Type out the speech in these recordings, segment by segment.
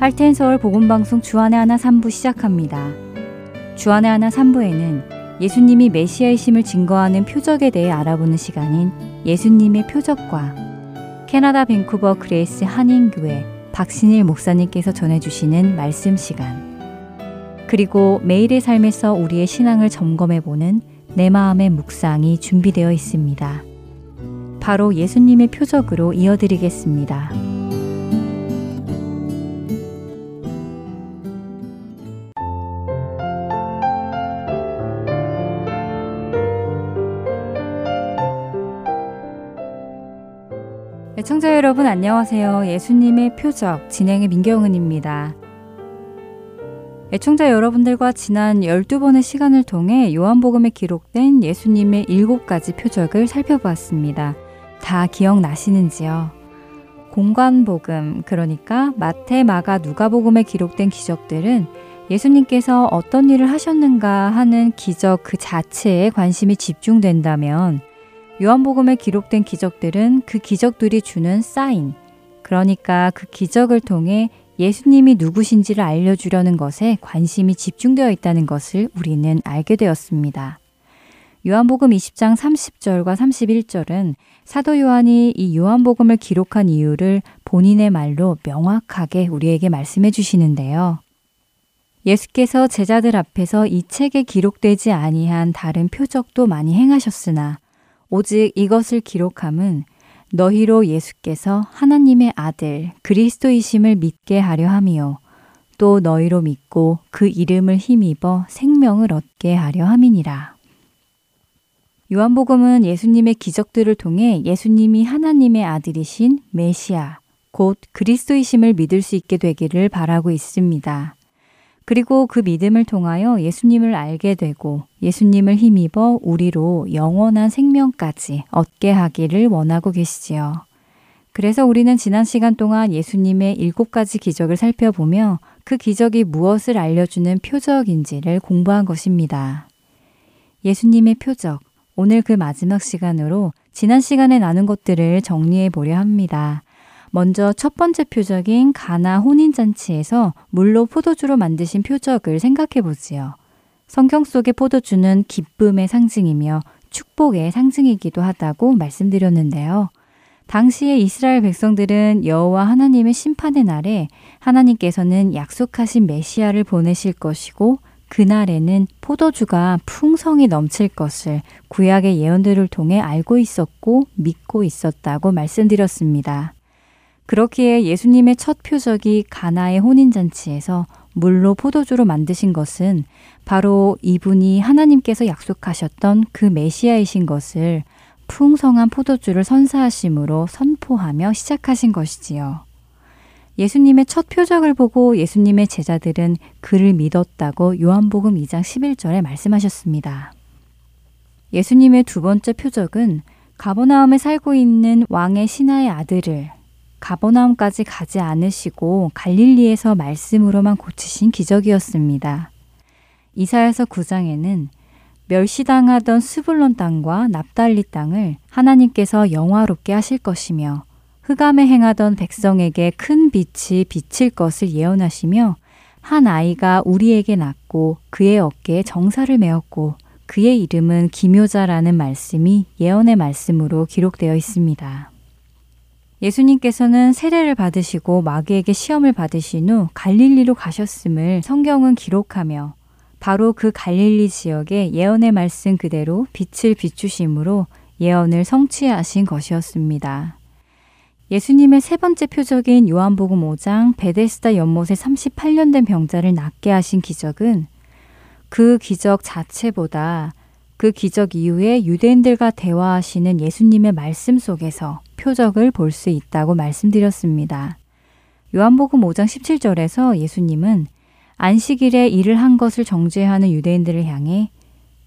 할텐 서울 복음방송 주안의 하나 3부 시작합니다. 주안의 하나 3부에는 예수님이 메시아이심을 증거하는 표적에 대해 알아보는 시간인 예수님의 표적과 캐나다 밴쿠버 그레이스 한인교회 박신일 목사님께서 전해주시는 말씀 시간 그리고 매일의 삶에서 우리의 신앙을 점검해보는 내 마음의 묵상이 준비되어 있습니다. 바로 예수님의 표적으로 이어드리겠습니다. 청자 여러분 안녕하세요. 예수님의 표적 진행의 민경은입니다. 애청자 여러분들과 지난 12번의 시간을 통해 요한복음에 기록된 예수님의 7가지 표적을 살펴보았습니다. 다 기억나시는지요? 공관복음, 그러니까 마태, 마가, 누가복음에 기록된 기적들은 예수님께서 어떤 일을 하셨는가 하는 기적 그 자체에 관심이 집중된다면 요한복음에 기록된 기적들은 그 기적들이 주는 사인, 그러니까 그 기적을 통해 예수님이 누구신지를 알려주려는 것에 관심이 집중되어 있다는 것을 우리는 알게 되었습니다. 요한복음 20장 30절과 31절은 사도 요한이 이 요한복음을 기록한 이유를 본인의 말로 명확하게 우리에게 말씀해 주시는데요. 예수께서 제자들 앞에서 이 책에 기록되지 아니한 다른 표적도 많이 행하셨으나 오직 이것을 기록함은 너희로 예수께서 하나님의 아들 그리스도이심을 믿게 하려 함이요 또 너희로 믿고 그 이름을 힘입어 생명을 얻게 하려 함이니라. 요한복음은 예수님의 기적들을 통해 예수님이 하나님의 아들이신 메시아, 곧 그리스도이심을 믿을 수 있게 되기를 바라고 있습니다. 그리고 그 믿음을 통하여 예수님을 알게 되고 예수님을 힘입어 우리로 영원한 생명까지 얻게 하기를 원하고 계시지요. 그래서 우리는 지난 시간 동안 예수님의 일곱 가지 기적을 살펴보며 그 기적이 무엇을 알려주는 표적인지를 공부한 것입니다. 예수님의 표적, 오늘 그 마지막 시간으로 지난 시간에 나눈 것들을 정리해 보려 합니다. 먼저 첫 번째 표적인 가나 혼인잔치에서 물로 포도주로 만드신 표적을 생각해 보지요. 성경 속의 포도주는 기쁨의 상징이며 축복의 상징이기도 하다고 말씀드렸는데요. 당시에 이스라엘 백성들은 여호와 하나님의 심판의 날에 하나님께서는 약속하신 메시아를 보내실 것이고 그날에는 포도주가 풍성히 넘칠 것을 구약의 예언들을 통해 알고 있었고 믿고 있었다고 말씀드렸습니다. 그렇기에 예수님의 첫 표적이 가나의 혼인잔치에서 물로 포도주로 만드신 것은 바로 이분이 하나님께서 약속하셨던 그 메시아이신 것을 풍성한 포도주를 선사하심으로 선포하며 시작하신 것이지요. 예수님의 첫 표적을 보고 예수님의 제자들은 그를 믿었다고 요한복음 2장 11절에 말씀하셨습니다. 예수님의 두 번째 표적은 가버나움에 살고 있는 왕의 신하의 아들을 가버나움까지 가지 않으시고 갈릴리에서 말씀으로만 고치신 기적이었습니다. 이사야서 9장에는 멸시당하던 스불론 땅과 납달리 땅을 하나님께서 영화롭게 하실 것이며 흑암에 행하던 백성에게 큰 빛이 비칠 것을 예언하시며 한 아이가 우리에게 낳고 그의 어깨에 정사를 메었고 그의 이름은 기묘자라는 말씀이 예언의 말씀으로 기록되어 있습니다. 예수님께서는 세례를 받으시고 마귀에게 시험을 받으신 후 갈릴리로 가셨음을 성경은 기록하며 바로 그 갈릴리 지역에 예언의 말씀 그대로 빛을 비추심으로 예언을 성취하신 것이었습니다. 예수님의 세 번째 표적인 요한복음 5장 베데스다 연못에 38년 된 병자를 낫게 하신 기적은 그 기적 자체보다 그 기적 이후에 유대인들과 대화하시는 예수님의 말씀 속에서 표적을 볼 수 있다고 말씀드렸습니다. 요한복음 5장 17절에서 예수님은 안식일에 일을 한 것을 정죄하는 유대인들을 향해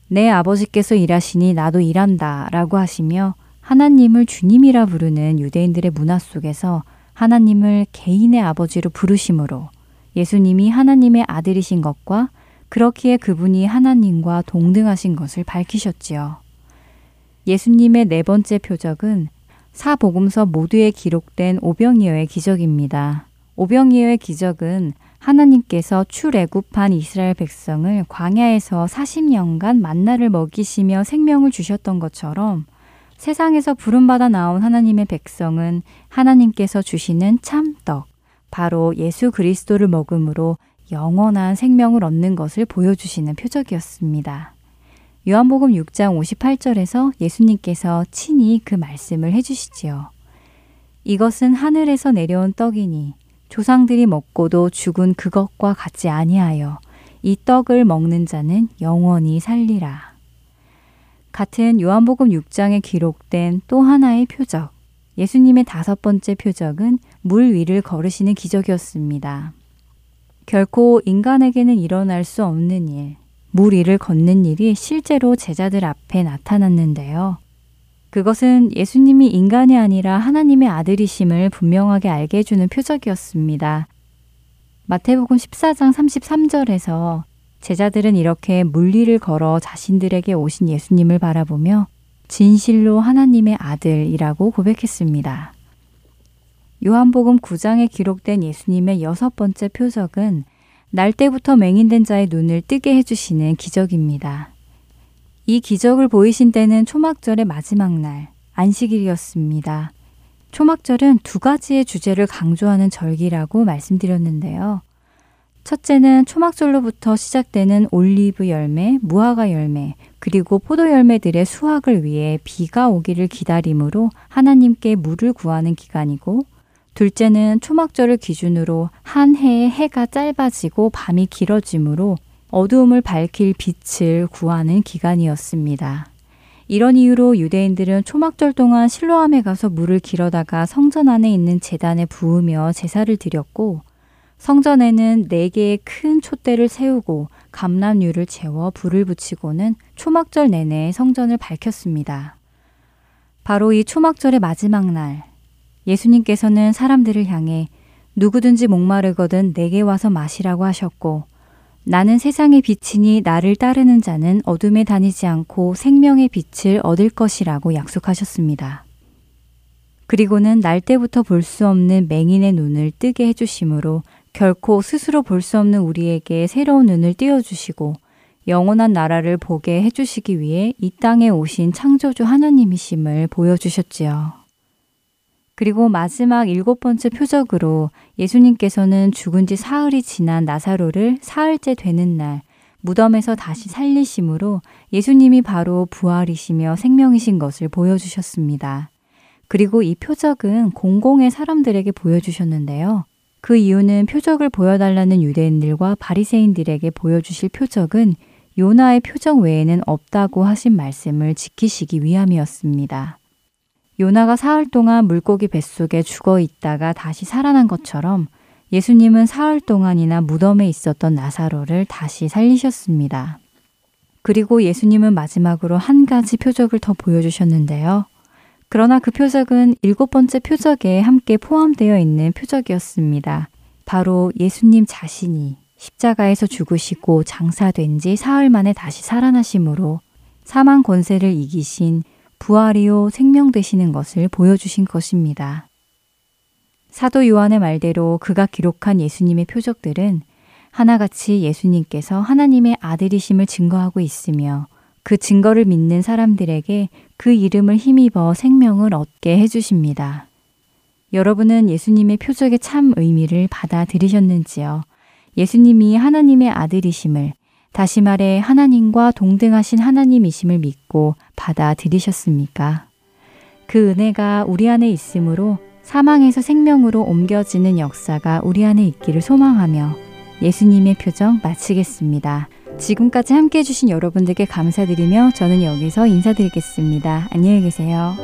내 아버지께서 일하시니 나도 일한다 라고 하시며 하나님을 주님이라 부르는 유대인들의 문화 속에서 하나님을 개인의 아버지로 부르심으로 예수님이 하나님의 아들이신 것과 그렇기에 그분이 하나님과 동등하신 것을 밝히셨지요. 예수님의 네 번째 표적은 사복음서 모두에 기록된 오병이어의 기적입니다. 오병이어의 기적은 하나님께서 출애굽한 이스라엘 백성을 광야에서 40년간 만나를 먹이시며 생명을 주셨던 것처럼 세상에서 부름받아 나온 하나님의 백성은 하나님께서 주시는 참떡, 바로 예수 그리스도를 먹음으로 영원한 생명을 얻는 것을 보여주시는 표적이었습니다. 요한복음 6장 58절에서 예수님께서 친히 그 말씀을 해주시지요. 이것은 하늘에서 내려온 떡이니 조상들이 먹고도 죽은 그것과 같지 아니하여 이 떡을 먹는 자는 영원히 살리라. 같은 요한복음 6장에 기록된 또 하나의 표적, 예수님의 다섯 번째 표적은 물 위를 걸으시는 기적이었습니다. 결코 인간에게는 일어날 수 없는 일, 물 위를 걷는 일이 실제로 제자들 앞에 나타났는데요. 그것은 예수님이 인간이 아니라 하나님의 아들이심을 분명하게 알게 해주는 표적이었습니다. 마태복음 14장 33절에서 제자들은 이렇게 물리를 걸어 자신들에게 오신 예수님을 바라보며 진실로 하나님의 아들이라고 고백했습니다. 요한복음 9장에 기록된 예수님의 여섯 번째 표적은 날 때부터 맹인된 자의 눈을 뜨게 해주시는 기적입니다. 이 기적을 보이신 때는 초막절의 마지막 날, 안식일이었습니다. 초막절은 두 가지의 주제를 강조하는 절기라고 말씀드렸는데요. 첫째는 초막절로부터 시작되는 올리브 열매, 무화과 열매, 그리고 포도 열매들의 수확을 위해 비가 오기를 기다림으로 하나님께 물을 구하는 기간이고, 둘째는 초막절을 기준으로 한 해의 해가 짧아지고 밤이 길어지므로 어두움을 밝힐 빛을 구하는 기간이었습니다. 이런 이유로 유대인들은 초막절 동안 실로암에 가서 물을 길어다가 성전 안에 있는 재단에 부으며 제사를 드렸고, 성전에는 네 개의 큰 촛대를 세우고 감람류를 채워 불을 붙이고는 초막절 내내 성전을 밝혔습니다. 바로 이 초막절의 마지막 날, 예수님께서는 사람들을 향해 누구든지 목마르거든 내게 와서 마시라고 하셨고, 나는 세상의 빛이니 나를 따르는 자는 어둠에 다니지 않고 생명의 빛을 얻을 것이라고 약속하셨습니다. 그리고는 날 때부터 볼 수 없는 맹인의 눈을 뜨게 해주심으로 결코 스스로 볼 수 없는 우리에게 새로운 눈을 띄워주시고 영원한 나라를 보게 해주시기 위해 이 땅에 오신 창조주 하나님이심을 보여주셨지요. 그리고 마지막 일곱 번째 표적으로 예수님께서는 죽은 지 사흘이 지난 나사로를 사흘째 되는 날 무덤에서 다시 살리심으로 예수님이 바로 부활이시며 생명이신 것을 보여주셨습니다. 그리고 이 표적은 공공의 사람들에게 보여주셨는데요. 그 이유는 표적을 보여달라는 유대인들과 바리새인들에게 보여주실 표적은 요나의 표적 외에는 없다고 하신 말씀을 지키시기 위함이었습니다. 요나가 사흘 동안 물고기 뱃속에 죽어 있다가 다시 살아난 것처럼 예수님은 사흘 동안이나 무덤에 있었던 나사로를 다시 살리셨습니다. 그리고 예수님은 마지막으로 한 가지 표적을 더 보여주셨는데요. 그러나 그 표적은 일곱 번째 표적에 함께 포함되어 있는 표적이었습니다. 바로 예수님 자신이 십자가에서 죽으시고 장사된 지 사흘 만에 다시 살아나심으로 사망 권세를 이기신 부활이요 생명 되시는 것을 보여주신 것입니다. 사도 요한의 말대로 그가 기록한 예수님의 표적들은 하나같이 예수님께서 하나님의 아들이심을 증거하고 있으며 그 증거를 믿는 사람들에게 그 이름을 힘입어 생명을 얻게 해주십니다. 여러분은 예수님의 표적의 참 의미를 받아들이셨는지요? 예수님이 하나님의 아들이심을 다시 말해 하나님과 동등하신 하나님이심을 믿고 받아들이셨습니까? 그 은혜가 우리 안에 있으므로 사망에서 생명으로 옮겨지는 역사가 우리 안에 있기를 소망하며 예수님의 표정 마치겠습니다. 지금까지 함께 해주신 여러분들께 감사드리며 저는 여기서 인사드리겠습니다. 안녕히 계세요.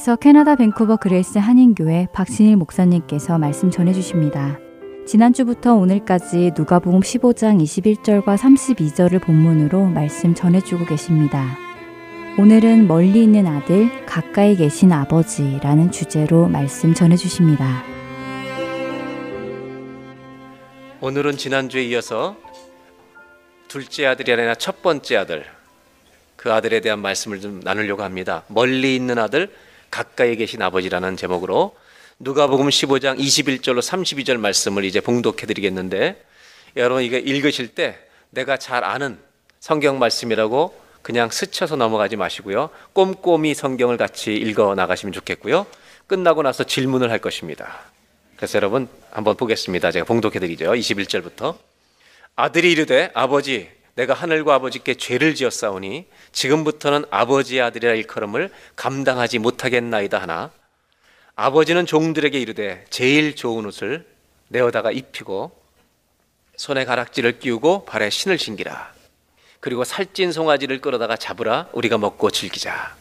계속해서 캐나다 밴쿠버 그레이스 한인교회 박신일 목사님께서 말씀 전해 주십니다. 지난주부터 오늘까지 누가복음 15장 21절과 32절을 본문으로 말씀 전해주고 계십니다. 오늘은 멀리 있는 아들, 가까이 계신 아버지라는 주제로 말씀 전해주십니다. 오늘은 지난주에 이어서 둘째 아들이 아니라 첫 번째 아들, 그 아들에 대한 말씀을 좀 나누려고 합니다. 멀리 있는 아들, 가까이 계신 아버지라는 제목으로 누가복음 15장 21절로 32절 말씀을 이제 봉독해 드리겠는데 여러분 이게 읽으실 때 내가 잘 아는 성경 말씀이라고 그냥 스쳐서 넘어가지 마시고요. 꼼꼼히 성경을 같이 읽어 나가시면 좋겠고요. 끝나고 나서 질문을 할 것입니다. 그래서 여러분 한번 보겠습니다. 제가 봉독해 드리죠. 21절부터 아들이 이르되 아버지 내가 하늘과 아버지께 죄를 지었사오니 지금부터는 아버지의 아들이라 일컬음을 감당하지 못하겠나이다 하나 아버지는 종들에게 이르되 제일 좋은 옷을 내어다가 입히고 손에 가락지를 끼우고 발에 신을 신기라. 그리고 살찐 송아지를 끌어다가 잡으라 우리가 먹고 즐기자.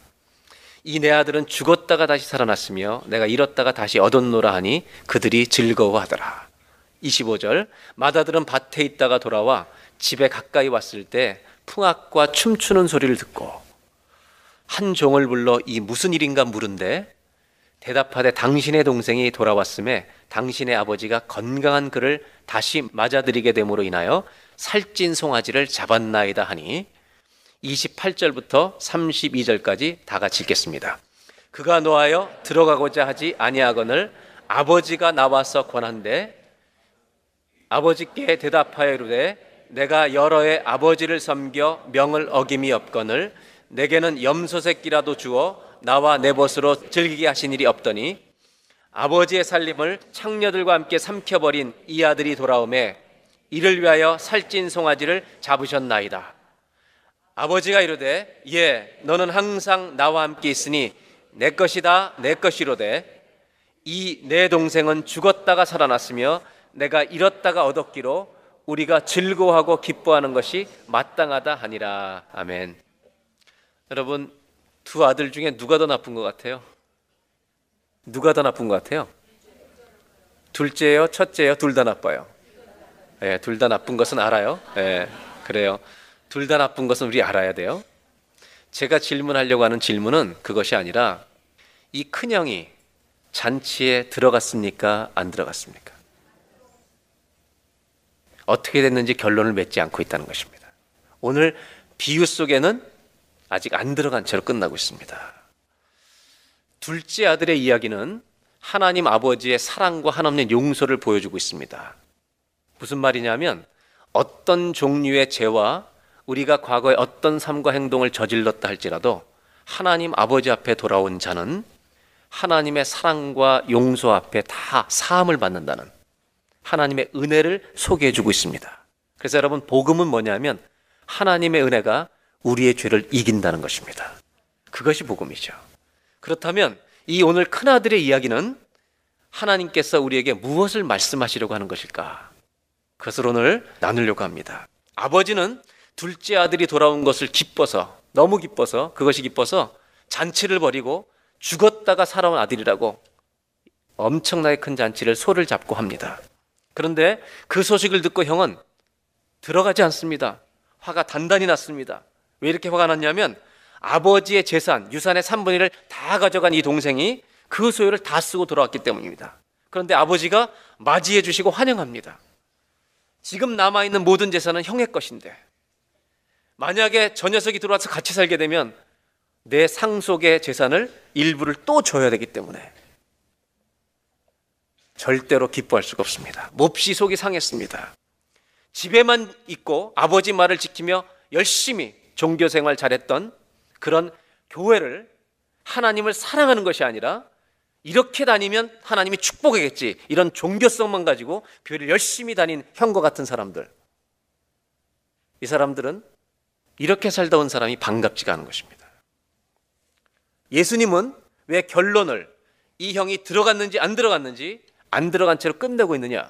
이 내 아들은 죽었다가 다시 살아났으며 내가 잃었다가 다시 얻었노라 하니 그들이 즐거워하더라. 25절 마다들은 밭에 있다가 돌아와 집에 가까이 왔을 때 풍악과 춤추는 소리를 듣고 한 종을 불러 이 무슨 일인가 물은데 대답하되 당신의 동생이 돌아왔음에 당신의 아버지가 건강한 그를 다시 맞아들이게 됨으로 인하여 살찐 송아지를 잡았나이다 하니 28절부터 32절까지 다 같이 읽겠습니다. 그가 노하여 들어가고자 하지 아니하거늘 아버지가 나와서 권한대 아버지께 대답하여 이르되 내가 여러 해 아버지를 섬겨 명을 어김이 없거늘 내게는 염소 새끼라도 주어 나와 내 벗으로 즐기게 하신 일이 없더니 아버지의 살림을 창녀들과 함께 삼켜버린 이 아들이 돌아오매 이를 위하여 살찐 송아지를 잡으셨나이다. 아버지가 이르되 예 너는 항상 나와 함께 있으니 내 것이다 내 것이로되 이 내 동생은 죽었다가 살아났으며 내가 잃었다가 얻었기로 우리가 즐거워하고 기뻐하는 것이 마땅하다 하니라 아멘. 여러분 두 아들 중에 누가 더 나쁜 것 같아요? 누가 더 나쁜 것 같아요? 둘째요, 첫째요, 둘 다 나빠요. 예, 둘 다 나쁜 것은 알아요. 예, 그래요. 둘 다 나쁜 것은 우리 알아야 돼요. 제가 질문하려고 하는 질문은 그것이 아니라 이 큰형이 잔치에 들어갔습니까? 안 들어갔습니까? 어떻게 됐는지 결론을 맺지 않고 있다는 것입니다. 오늘 비유 속에는 아직 안 들어간 채로 끝나고 있습니다. 둘째 아들의 이야기는 하나님 아버지의 사랑과 한없는 용서를 보여주고 있습니다. 무슨 말이냐면 어떤 종류의 죄와 우리가 과거에 어떤 삶과 행동을 저질렀다 할지라도 하나님 아버지 앞에 돌아온 자는 하나님의 사랑과 용서 앞에 다 사함을 받는다는 하나님의 은혜를 소개해 주고 있습니다. 그래서 여러분 복음은 뭐냐면 하나님의 은혜가 우리의 죄를 이긴다는 것입니다. 그것이 복음이죠. 그렇다면 이 오늘 큰아들의 이야기는 하나님께서 우리에게 무엇을 말씀하시려고 하는 것일까? 그것을 오늘 나누려고 합니다. 아버지는 둘째 아들이 돌아온 것을 기뻐서, 너무 기뻐서, 그것이 기뻐서 잔치를 벌이고 죽었다가 살아온 아들이라고 엄청나게 큰 잔치를 소를 잡고 합니다. 그런데 그 소식을 듣고 형은 들어가지 않습니다. 화가 단단히 났습니다. 왜 이렇게 화가 났냐면 아버지의 재산, 유산의 3분의 1을 다 가져간 이 동생이 그 소유를 다 쓰고 돌아왔기 때문입니다. 그런데 아버지가 맞이해 주시고 환영합니다. 지금 남아있는 모든 재산은 형의 것인데 만약에 저 녀석이 들어와서 같이 살게 되면 내 상속의 재산을 일부를 또 줘야 되기 때문에 절대로 기뻐할 수가 없습니다. 몹시 속이 상했습니다. 집에만 있고 아버지 말을 지키며 열심히 종교 생활 잘했던 그런 교회를 하나님을 사랑하는 것이 아니라 이렇게 다니면 하나님이 축복하겠지. 이런 종교성만 가지고 교회를 열심히 다닌 형과 같은 사람들. 이 사람들은 이렇게 살다 온 사람이 반갑지가 않은 것입니다. 예수님은 왜 결론을 이 형이 들어갔는지 안 들어갔는지 안 들어간 채로 끝내고 있느냐?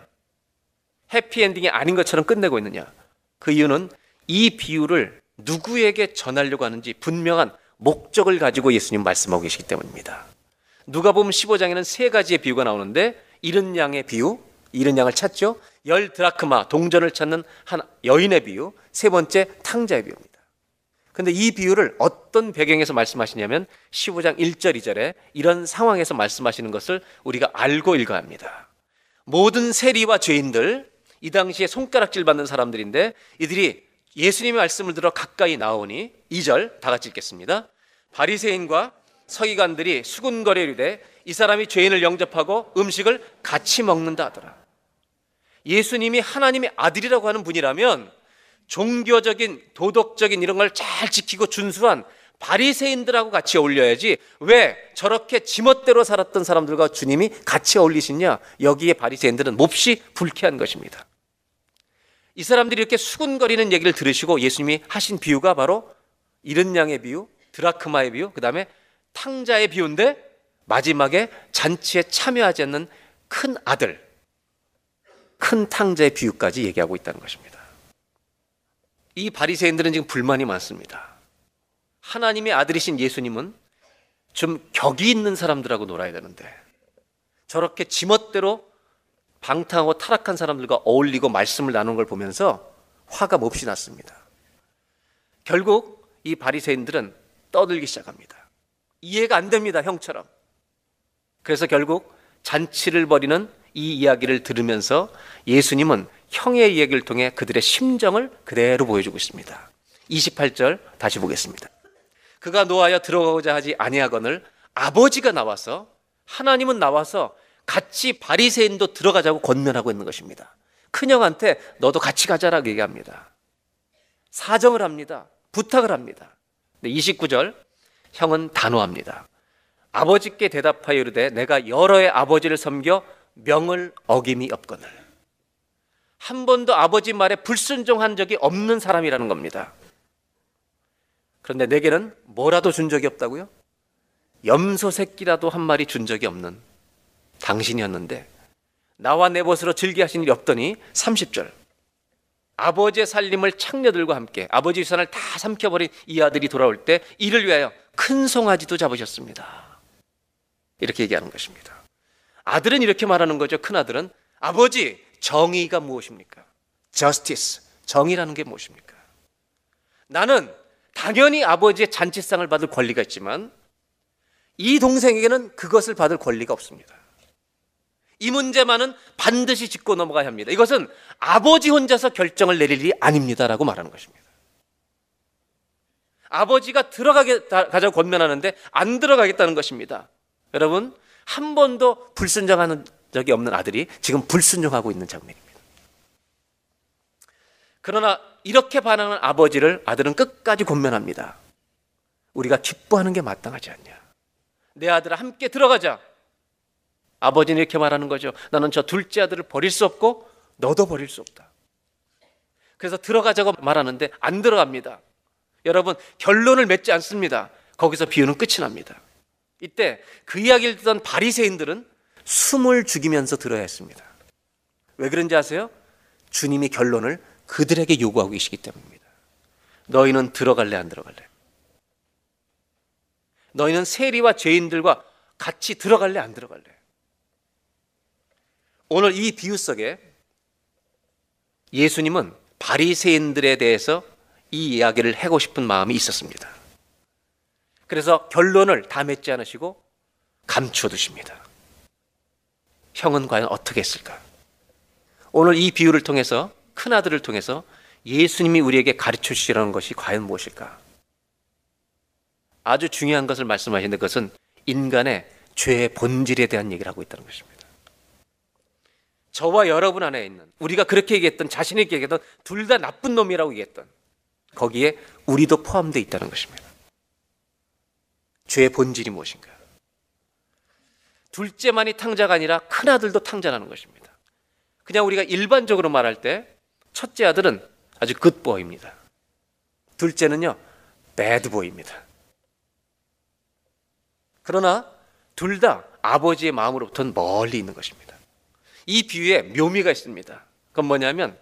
해피엔딩이 아닌 것처럼 끝내고 있느냐? 그 이유는 이 비유를 누구에게 전하려고 하는지 분명한 목적을 가지고 예수님 말씀하고 계시기 때문입니다. 누가 보면 15장에는 세 가지의 비유가 나오는데 이른 양의 비유, 이른 양을 찾죠. 열 드라크마 동전을 찾는 한 여인의 비유, 세 번째 탕자의 비유입니다. 근데 이 비유를 어떤 배경에서 말씀하시냐면 15장 1절 2절에 이런 상황에서 말씀하시는 것을 우리가 알고 읽어야 합니다. 모든 세리와 죄인들 이 당시에 손가락질 받는 사람들인데 이들이 예수님의 말씀을 들어 가까이 나오니 2절 다 같이 읽겠습니다. 바리새인과 서기관들이 수군거리되 이 사람이 죄인을 영접하고 음식을 같이 먹는다 하더라. 예수님이 하나님의 아들이라고 하는 분이라면 종교적인 도덕적인 이런 걸 잘 지키고 준수한 바리새인들하고 같이 어울려야지 왜 저렇게 지멋대로 살았던 사람들과 주님이 같이 어울리시냐 여기에 바리새인들은 몹시 불쾌한 것입니다. 이 사람들이 이렇게 수군거리는 얘기를 들으시고 예수님이 하신 비유가 바로 이른 양의 비유, 드라크마의 비유, 그 다음에 탕자의 비유인데 마지막에 잔치에 참여하지 않는 큰 아들, 큰 탕자의 비유까지 얘기하고 있다는 것입니다. 이 바리새인들은 지금 불만이 많습니다. 하나님의 아들이신 예수님은 좀 격이 있는 사람들하고 놀아야 되는데 저렇게 지멋대로 방탕하고 타락한 사람들과 어울리고 말씀을 나눈 걸 보면서 화가 몹시 났습니다. 결국 이 바리새인들은 떠들기 시작합니다. 이해가 안 됩니다, 형처럼. 그래서 결국 잔치를 벌이는 이 이야기를 들으면서 예수님은 형의 이야기를 통해 그들의 심정을 그대로 보여주고 있습니다. 28절 다시 보겠습니다. 그가 노하여 들어가고자 하지 아니하거늘 아버지가 나와서 하나님은 나와서 같이 바리새인도 들어가자고 권면하고 있는 것입니다. 큰형한테 너도 같이 가자라고 얘기합니다. 사정을 합니다. 부탁을 합니다. 29절 형은 단호합니다. 아버지께 대답하여 이르되 내가 여러의 아버지를 섬겨 명을 어김이 없거늘 한 번도 아버지 말에 불순종한 적이 없는 사람이라는 겁니다. 그런데 내게는 뭐라도 준 적이 없다고요? 염소 새끼라도 한 마리 준 적이 없는 당신이었는데 나와 내 벗으로 즐기 하신 일이 없더니 30절 아버지의 살림을 창녀들과 함께 아버지 유산을 다 삼켜버린 이 아들이 돌아올 때 이를 위하여 큰 송아지도 잡으셨습니다. 이렇게 얘기하는 것입니다. 아들은 이렇게 말하는 거죠. 큰 아들은 아버지 정의가 무엇입니까? justice 정의라는 게 무엇입니까? 나는 당연히 아버지의 잔치상을 받을 권리가 있지만 이 동생에게는 그것을 받을 권리가 없습니다. 이 문제만은 반드시 짚고 넘어가야 합니다. 이것은 아버지 혼자서 결정을 내릴 일이 아닙니다라고 말하는 것입니다. 아버지가 들어가게 가자고 권면하는데 안 들어가겠다는 것입니다. 여러분 한 번도 불순종하는 적이 없는 아들이 지금 불순종하고 있는 장면입니다. 그러나 이렇게 반응하는 아버지를 아들은 끝까지 권면합니다. 우리가 기뻐하는 게 마땅하지 않냐. 내 아들아 함께 들어가자. 아버지는 이렇게 말하는 거죠. 나는 저 둘째 아들을 버릴 수 없고 너도 버릴 수 없다. 그래서 들어가자고 말하는데 안 들어갑니다. 여러분 결론을 맺지 않습니다. 거기서 비유는 끝이 납니다. 이때 그 이야기를 듣던 바리새인들은 숨을 죽이면서 들어야 했습니다. 왜 그런지 아세요? 주님이 결론을 그들에게 요구하고 계시기 때문입니다. 너희는 들어갈래 안 들어갈래? 너희는 세리와 죄인들과 같이 들어갈래 안 들어갈래? 오늘 이 비유 속에 예수님은 바리새인들에 대해서 이 이야기를 하고 싶은 마음이 있었습니다. 그래서 결론을 다 맺지 않으시고 감추어 두십니다. 형은 과연 어떻게 했을까? 오늘 이 비유를 통해서 큰 아들을 통해서 예수님이 우리에게 가르쳐 주시라는 것이 과연 무엇일까? 아주 중요한 것을 말씀하시는 것은 인간의 죄의 본질에 대한 얘기를 하고 있다는 것입니다. 저와 여러분 안에 있는 우리가 그렇게 얘기했던 자신에게 얘기했던 둘 다 나쁜 놈이라고 얘기했던 거기에 우리도 포함되어 있다는 것입니다. 죄의 본질이 무엇인가? 둘째만이 탕자가 아니라 큰 아들도 탕자라는 것입니다. 그냥 우리가 일반적으로 말할 때 첫째 아들은 아주 굿보입니다. 둘째는요, 배드보입니다. 그러나 둘 다 아버지의 마음으로부터는 멀리 있는 것입니다. 이 비유에 묘미가 있습니다. 그건 뭐냐면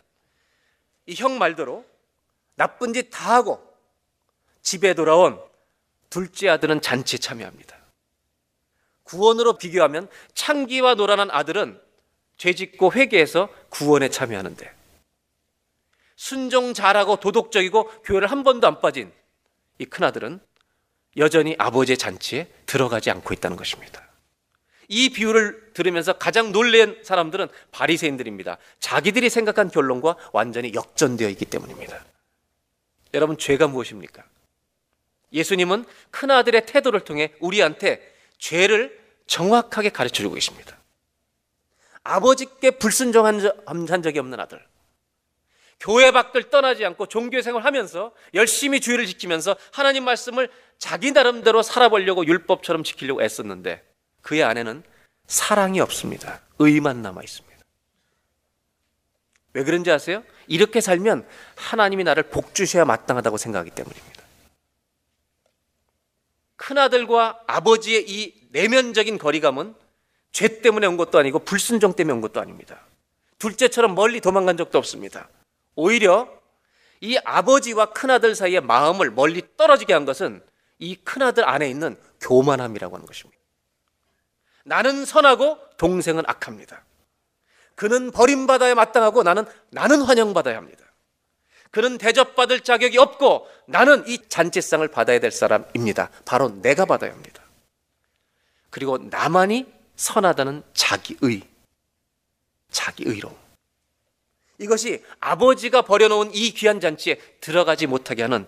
이 형 말대로 나쁜 짓 다 하고 집에 돌아온 둘째 아들은 잔치에 참여합니다. 구원으로 비교하면 창기와 노란한 아들은 죄짓고 회개해서 구원에 참여하는데 순종 잘하고 도덕적이고 교회를 한 번도 안 빠진 이 큰아들은 여전히 아버지의 잔치에 들어가지 않고 있다는 것입니다. 이 비유를 들으면서 가장 놀란 사람들은 바리새인들입니다. 자기들이 생각한 결론과 완전히 역전되어 있기 때문입니다. 여러분 죄가 무엇입니까? 예수님은 큰아들의 태도를 통해 우리한테 죄를 정확하게 가르쳐 주고 계십니다. 아버지께 불순종한 적이 없는 아들. 교회 밖을 떠나지 않고 종교 생활을 하면서 열심히 주의를 지키면서 하나님 말씀을 자기 나름대로 살아보려고 율법처럼 지키려고 애썼는데 그의 안에는 사랑이 없습니다. 의만 남아 있습니다. 왜 그런지 아세요? 이렇게 살면 하나님이 나를 복 주셔야 마땅하다고 생각하기 때문입니다. 큰아들과 아버지의 이 내면적인 거리감은 죄 때문에 온 것도 아니고 불순종 때문에 온 것도 아닙니다. 둘째처럼 멀리 도망간 적도 없습니다. 오히려 이 아버지와 큰아들 사이의 마음을 멀리 떨어지게 한 것은 이 큰아들 안에 있는 교만함이라고 하는 것입니다. 나는 선하고 동생은 악합니다. 그는 버림받아야 마땅하고 나는 나는 환영받아야 합니다. 그는 대접받을 자격이 없고 나는 이 잔치상을 받아야 될 사람입니다. 바로 내가 받아야 합니다. 그리고 나만이 선하다는 자기의, 자기의로. 이것이 아버지가 버려놓은 이 귀한 잔치에 들어가지 못하게 하는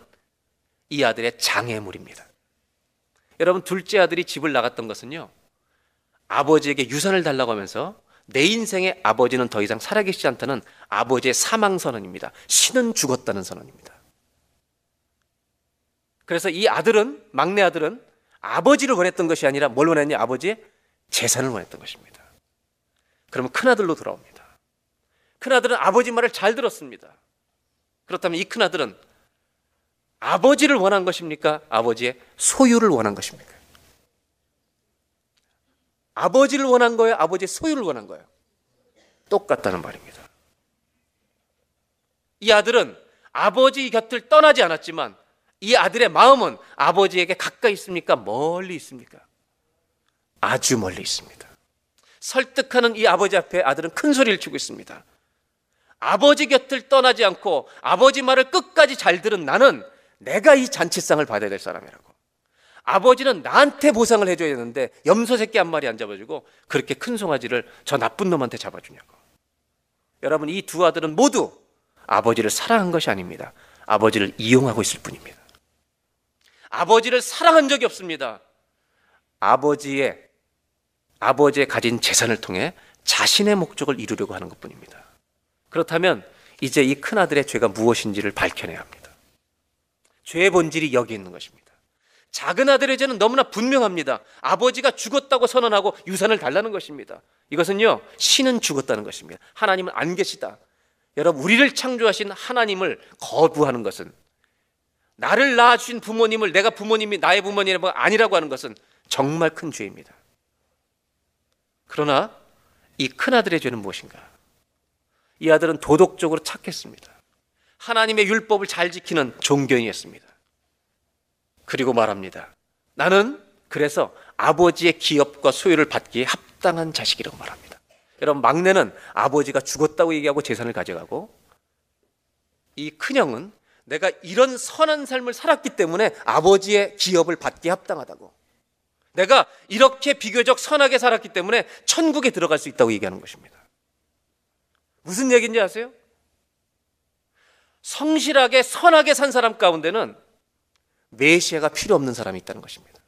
이 아들의 장애물입니다. 여러분, 둘째 아들이 집을 나갔던 것은요, 아버지에게 유산을 달라고 하면서 내 인생의 아버지는 더 이상 살아계시지 않다는 아버지의 사망 선언입니다. 신은 죽었다는 선언입니다. 그래서 이 아들은 막내 아들은 아버지를 원했던 것이 아니라 뭘 원했냐? 아버지의 재산을 원했던 것입니다. 그러면 큰 아들로 돌아옵니다. 큰 아들은 아버지 말을 잘 들었습니다. 그렇다면 이 큰 아들은 아버지를 원한 것입니까? 아버지의 소유를 원한 것입니까? 아버지를 원한 거예요? 아버지의 소유를 원한 거예요? 똑같다는 말입니다. 이 아들은 아버지 곁을 떠나지 않았지만 이 아들의 마음은 아버지에게 가까이 있습니까? 멀리 있습니까? 아주 멀리 있습니다. 설득하는 이 아버지 앞에 아들은 큰 소리를 치고 있습니다. 아버지 곁을 떠나지 않고 아버지 말을 끝까지 잘 들은 나는 내가 이 잔치상을 받아야 될 사람이라고. 아버지는 나한테 보상을 해줘야 되는데 염소 새끼 한 마리 안 잡아주고 그렇게 큰 송아지를 저 나쁜 놈한테 잡아주냐고. 여러분 이 두 아들은 모두 아버지를 사랑한 것이 아닙니다. 아버지를 이용하고 있을 뿐입니다. 아버지를 사랑한 적이 없습니다. 아버지의 아버지의 가진 재산을 통해 자신의 목적을 이루려고 하는 것뿐입니다. 그렇다면 이제 이 큰 아들의 죄가 무엇인지를 밝혀내야 합니다. 죄의 본질이 여기 있는 것입니다. 작은 아들의 죄는 너무나 분명합니다. 아버지가 죽었다고 선언하고 유산을 달라는 것입니다. 이것은요, 신은 죽었다는 것입니다. 하나님은 안 계시다. 여러분, 우리를 창조하신 하나님을 거부하는 것은 나를 낳아주신 부모님을 내가 부모님이 나의 부모님이 아니라고 하는 것은 정말 큰 죄입니다. 그러나 이 큰아들의 죄는 무엇인가? 이 아들은 도덕적으로 착했습니다. 하나님의 율법을 잘 지키는 종교인이었습니다. 그리고 말합니다. 나는 그래서 아버지의 기업과 소유를 받기에 합당한 자식이라고 말합니다. 여러분, 막내는 아버지가 죽었다고 얘기하고 재산을 가져가고 이 큰형은 내가 이런 선한 삶을 살았기 때문에 아버지의 기업을 받기에 합당하다고. 내가 이렇게 비교적 선하게 살았기 때문에 천국에 들어갈 수 있다고 얘기하는 것입니다. 무슨 얘기인지 아세요? 성실하게 선하게 산 사람 가운데는 메시아가 필요 없는 사람이 있다는 것입니다.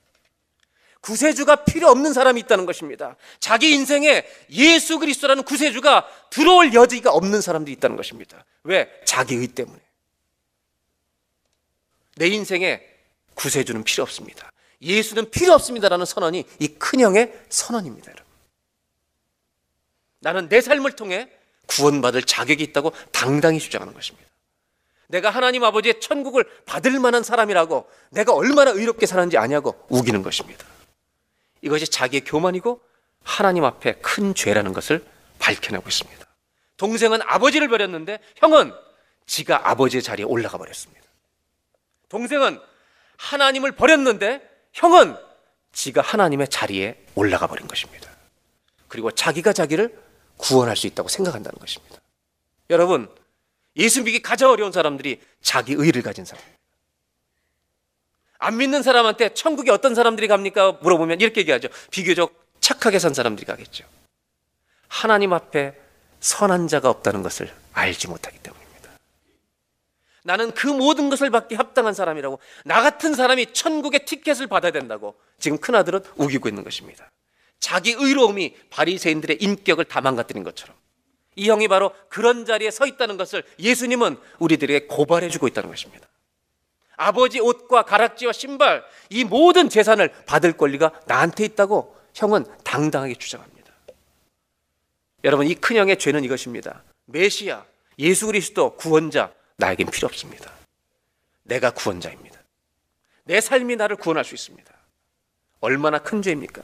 구세주가 필요 없는 사람이 있다는 것입니다. 자기 인생에 예수 그리스도라는 구세주가 들어올 여지가 없는 사람들이 있다는 것입니다. 왜? 자기 의 때문에. 내 인생에 구세주는 필요 없습니다. 예수는 필요 없습니다라는 선언이 이 큰형의 선언입니다, 여러분. 나는 내 삶을 통해 구원받을 자격이 있다고 당당히 주장하는 것입니다. 내가 하나님 아버지의 천국을 받을 만한 사람이라고 내가 얼마나 의롭게 사는지 아냐고 우기는 것입니다. 이것이 자기의 교만이고 하나님 앞에 큰 죄라는 것을 밝혀내고 있습니다. 동생은 아버지를 버렸는데 형은 지가 아버지의 자리에 올라가 버렸습니다. 동생은 하나님을 버렸는데 형은 지가 하나님의 자리에 올라가 버린 것입니다. 그리고 자기가 자기를 구원할 수 있다고 생각한다는 것입니다. 여러분, 예수 믿기 가장 어려운 사람들이 자기 의를 가진 사람. 안 믿는 사람한테 천국에 어떤 사람들이 갑니까? 물어보면 이렇게 얘기하죠. 비교적 착하게 산 사람들이 가겠죠. 하나님 앞에 선한 자가 없다는 것을 알지 못하기 때문입니다. 나는 그 모든 것을 받기 합당한 사람이라고 나 같은 사람이 천국의 티켓을 받아야 된다고 지금 큰아들은 우기고 있는 것입니다. 자기 의로움이 바리새인들의 인격을 다 망가뜨린 것처럼 이 형이 바로 그런 자리에 서 있다는 것을 예수님은 우리들에게 고발해 주고 있다는 것입니다. 아버지 옷과 가락지와 신발 이 모든 재산을 받을 권리가 나한테 있다고 형은 당당하게 주장합니다. 여러분 이 큰 형의 죄는 이것입니다. 메시아 예수 그리스도 구원자 나에겐 필요 없습니다. 내가 구원자입니다. 내 삶이 나를 구원할 수 있습니다. 얼마나 큰 죄입니까?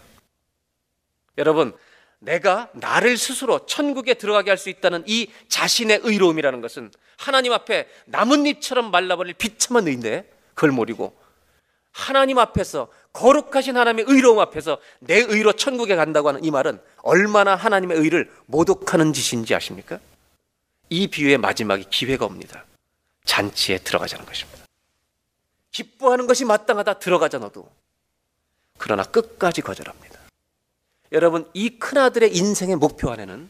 여러분 내가 나를 스스로 천국에 들어가게 할 수 있다는 이 자신의 의로움이라는 것은 하나님 앞에 나뭇잎처럼 말라버릴 비참한 의인데 그걸 모르고 하나님 앞에서 거룩하신 하나님의 의로움 앞에서 내 의로 천국에 간다고 하는 이 말은 얼마나 하나님의 의를 모독하는 짓인지 아십니까? 이 비유의 마지막에 기회가 옵니다. 잔치에 들어가자는 것입니다. 기뻐하는 것이 마땅하다 들어가자 너도. 그러나 끝까지 거절합니다. 여러분 이 큰아들의 인생의 목표 안에는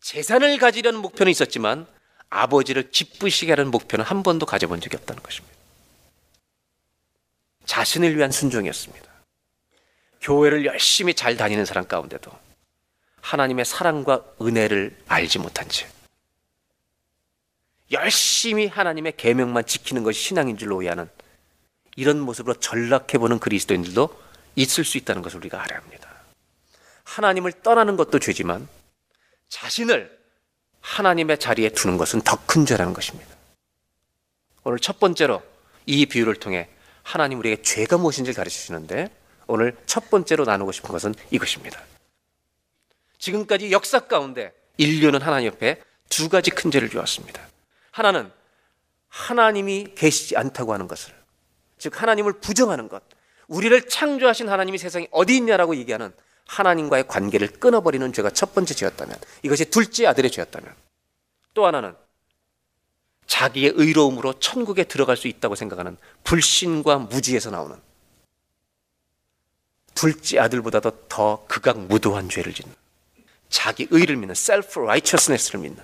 재산을 가지려는 목표는 있었지만 아버지를 기쁘시게 하는 목표는 한 번도 가져본 적이 없다는 것입니다. 자신을 위한 순종이었습니다. 교회를 열심히 잘 다니는 사람 가운데도 하나님의 사랑과 은혜를 알지 못한 채 열심히 하나님의 계명만 지키는 것이 신앙인 줄로 오해하는 이런 모습으로 전락해 보는 그리스도인들도 있을 수 있다는 것을 우리가 알아야 합니다. 하나님을 떠나는 것도 죄지만 자신을 하나님의 자리에 두는 것은 더 큰 죄라는 것입니다. 오늘 첫 번째로 이 비유를 통해 하나님 우리에게 죄가 무엇인지를 가르쳐 주시는데 오늘 첫 번째로 나누고 싶은 것은 이것입니다. 지금까지 역사 가운데 인류는 하나님 옆에 두 가지 큰 죄를 지었습니다. 하나는 하나님이 계시지 않다고 하는 것을 즉 하나님을 부정하는 것 우리를 창조하신 하나님이 세상에 어디 있냐라고 얘기하는 하나님과의 관계를 끊어버리는 죄가 첫 번째 죄였다면 이것이 둘째 아들의 죄였다면 또 하나는 자기의 의로움으로 천국에 들어갈 수 있다고 생각하는 불신과 무지에서 나오는 둘째 아들보다도 더 극악 무도한 죄를 짓는 자기 의를 믿는 self righteousness를 믿는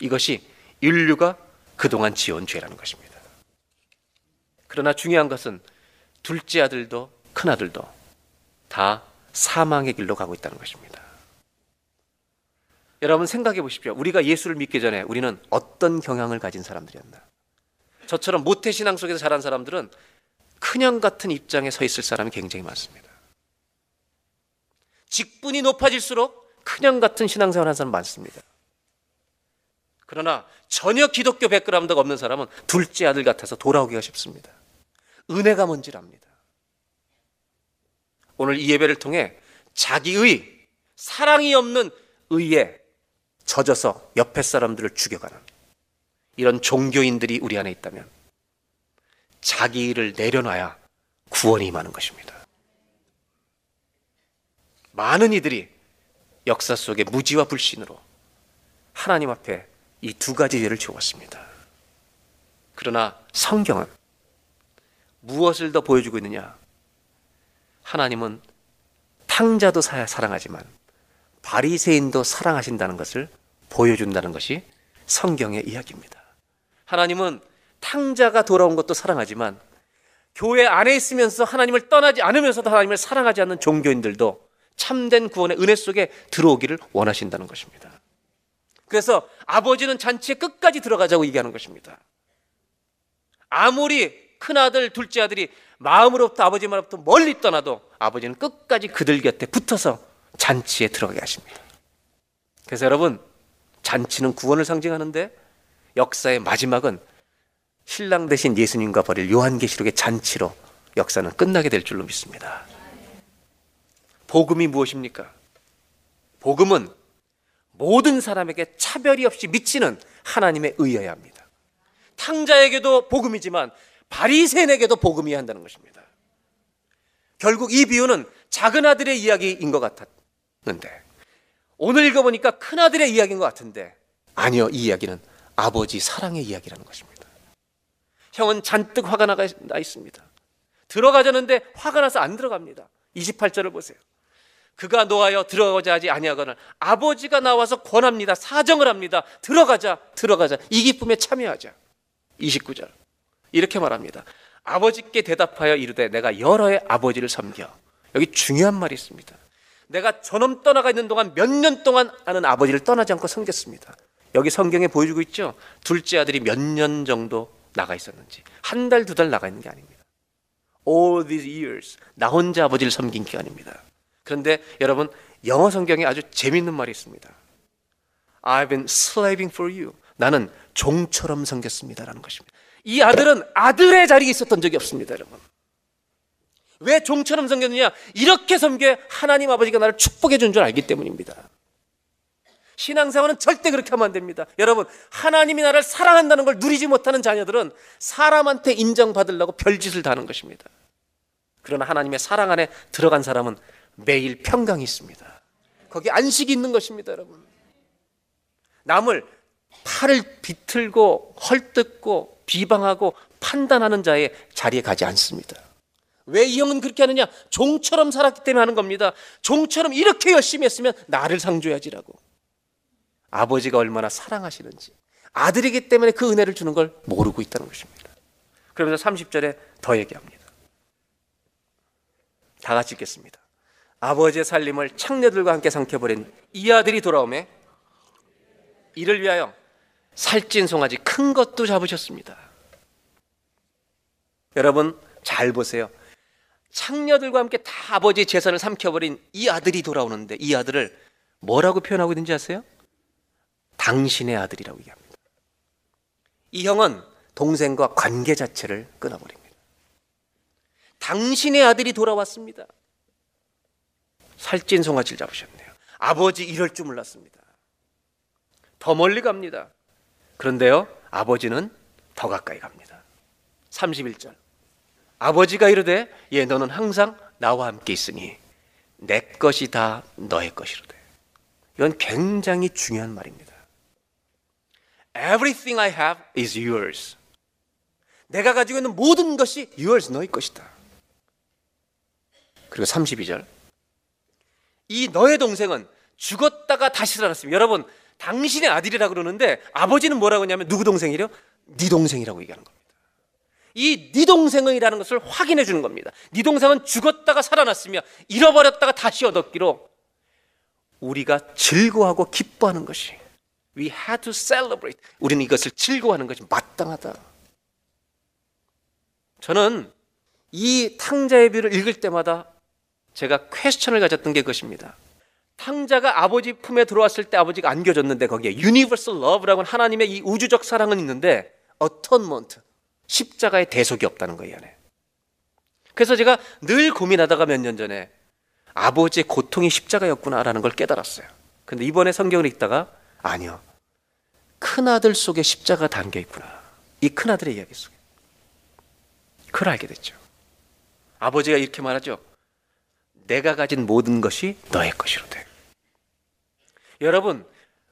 이것이 인류가 그동안 지은 죄라는 것입니다. 그러나 중요한 것은 둘째 아들도 큰 아들도 다 사망의 길로 가고 있다는 것입니다. 여러분 생각해 보십시오. 우리가 예수를 믿기 전에 우리는 어떤 경향을 가진 사람들이었나? 저처럼 모태 신앙 속에서 자란 사람들은 큰형 같은 입장에 서 있을 사람이 굉장히 많습니다. 직분이 높아질수록 큰형 같은 신앙생활 하는 사람 많습니다. 그러나 전혀 기독교 백그라운드가 없는 사람은 둘째 아들 같아서 돌아오기가 쉽습니다. 은혜가 뭔지 압니다. 오늘 이 예배를 통해 자기의 사랑이 없는 의에 젖어서 옆에 사람들을 죽여가는 이런 종교인들이 우리 안에 있다면 자기 일을 내려놔야 구원이 임하는 것입니다. 많은 이들이 역사 속에 무지와 불신으로 하나님 앞에 이 두 가지 죄를 지었습니다. 그러나 성경은 무엇을 더 보여주고 있느냐? 하나님은 탕자도 사랑하지만 바리새인도 사랑하신다는 것을 보여준다는 것이 성경의 이야기입니다. 하나님은 탕자가 돌아온 것도 사랑하지만 교회 안에 있으면서 하나님을 떠나지 않으면서도 하나님을 사랑하지 않는 종교인들도 참된 구원의 은혜 속에 들어오기를 원하신다는 것입니다. 그래서 아버지는 잔치에 끝까지 들어가자고 얘기하는 것입니다. 아무리 큰아들, 둘째 아들이 마음으로부터 아버지 말로부터 멀리 떠나도 아버지는 끝까지 그들 곁에 붙어서 잔치에 들어가게 하십니다. 그래서 여러분, 잔치는 구원을 상징하는데 역사의 마지막은 신랑 대신 예수님과 벌일 요한계시록의 잔치로 역사는 끝나게 될 줄로 믿습니다. 복음이 무엇입니까? 복음은 모든 사람에게 차별이 없이 미치는 하나님의 의여야 합니다. 탕자에게도 복음이지만 바리새인에게도 복음이 한다는 것입니다. 결국 이 비유는 작은 아들의 이야기인 것 같았는데 오늘 읽어보니까 큰 아들의 이야기인 것 같은데 아니요 이 이야기는 아버지 사랑의 이야기라는 것입니다. 형은 잔뜩 화가 나 있습니다. 들어가자는데 화가 나서 안 들어갑니다. 28절을 보세요. 그가 노하여 들어가자 하지 아니하거나 아버지가 나와서 권합니다. 사정을 합니다. 들어가자, 들어가자. 이 기쁨에 참여하자. 29절. 이렇게 말합니다. 아버지께 대답하여 이르되 내가 여러 해 아버지를 섬겨. 여기 중요한 말이 있습니다. 내가 저놈 떠나가 있는 동안 몇 년 동안 아는 아버지를 떠나지 않고 섬겼습니다. 여기 성경에 보여주고 있죠. 둘째 아들이 몇 년 정도 나가 있었는지 한 달 두 달 나가 있는 게 아닙니다. All these years 나 혼자 아버지를 섬긴 기간입니다. 그런데 여러분 영어 성경에 아주 재밌는 말이 있습니다. I've been slaving for you. 나는 종처럼 섬겼습니다라는 것입니다. 이 아들은 아들의 자리에 있었던 적이 없습니다, 여러분. 왜 종처럼 섬겼느냐? 이렇게 섬겨 하나님 아버지가 나를 축복해 준 줄 알기 때문입니다. 신앙생활은 절대 그렇게 하면 안 됩니다. 여러분, 하나님이 나를 사랑한다는 걸 누리지 못하는 자녀들은 사람한테 인정받으려고 별짓을 다하는 것입니다. 그러나 하나님의 사랑 안에 들어간 사람은 매일 평강이 있습니다. 거기 안식이 있는 것입니다, 여러분. 남을 팔을 비틀고 헐뜯고 비방하고 판단하는 자의 자리에 가지 않습니다. 왜 이 형은 그렇게 하느냐? 종처럼 살았기 때문에 하는 겁니다. 종처럼 이렇게 열심히 했으면 나를 상줘야지라고. 아버지가 얼마나 사랑하시는지 아들이기 때문에 그 은혜를 주는 걸 모르고 있다는 것입니다. 그러면서 30절에 더 얘기합니다. 다 같이 읽겠습니다. 아버지의 살림을 창녀들과 함께 삼켜버린 이 아들이 돌아오매 이를 위하여 살찐 송아지 큰 것도 잡으셨습니다. 여러분 잘 보세요. 창녀들과 함께 다 아버지의 재산을 삼켜버린 이 아들이 돌아오는데 이 아들을 뭐라고 표현하고 있는지 아세요? 당신의 아들이라고 얘기합니다. 이 형은 동생과 관계 자체를 끊어버립니다. 당신의 아들이 돌아왔습니다. 살찐 송아지를 잡으셨네요. 아버지 이럴 줄 몰랐습니다. 더 멀리 갑니다. 그런데요, 아버지는 더 가까이 갑니다. 31절. 아버지가 이르되, 예, 너는 항상 나와 함께 있으니 내 것이 다 너의 것이로되. 이건 굉장히 중요한 말입니다. Everything I have is yours. 내가 가지고 있는 모든 것이 yours, 너의 것이다. 그리고 32절. 이 너의 동생은 죽었다가 다시 살아났습니다. 여러분, 당신의 아들이라 그러는데 아버지는 뭐라고 하냐면 누구 동생이래요? 네 동생이라고 얘기하는 겁니다. 이 네 동생이라는 것을 확인해 주는 겁니다. 네 동생은 죽었다가 살아났으며 잃어버렸다가 다시 얻었기로 우리가 즐거워하고 기뻐하는 것이 we had to celebrate. 우리는 이것을 즐거워하는 것이 마땅하다. 저는 이 탕자의 비를 읽을 때마다 제가 퀘스천을 가졌던 게 그것입니다. 탕자가 아버지 품에 들어왔을 때 아버지가 안겨줬는데 거기에 universal love라고 하는 하나님의 이 우주적 사랑은 있는데 atonement, 십자가의 대속이 없다는 거예요. 그래서 제가 늘 고민하다가 몇 년 전에 아버지의 고통이 십자가였구나라는 걸 깨달았어요. 근데 이번에 성경을 읽다가 아니요. 큰아들 속에 십자가 담겨 있구나. 이 큰아들의 이야기 속에. 그걸 알게 됐죠. 아버지가 이렇게 말하죠. 내가 가진 모든 것이 너의 것이로 돼. 여러분,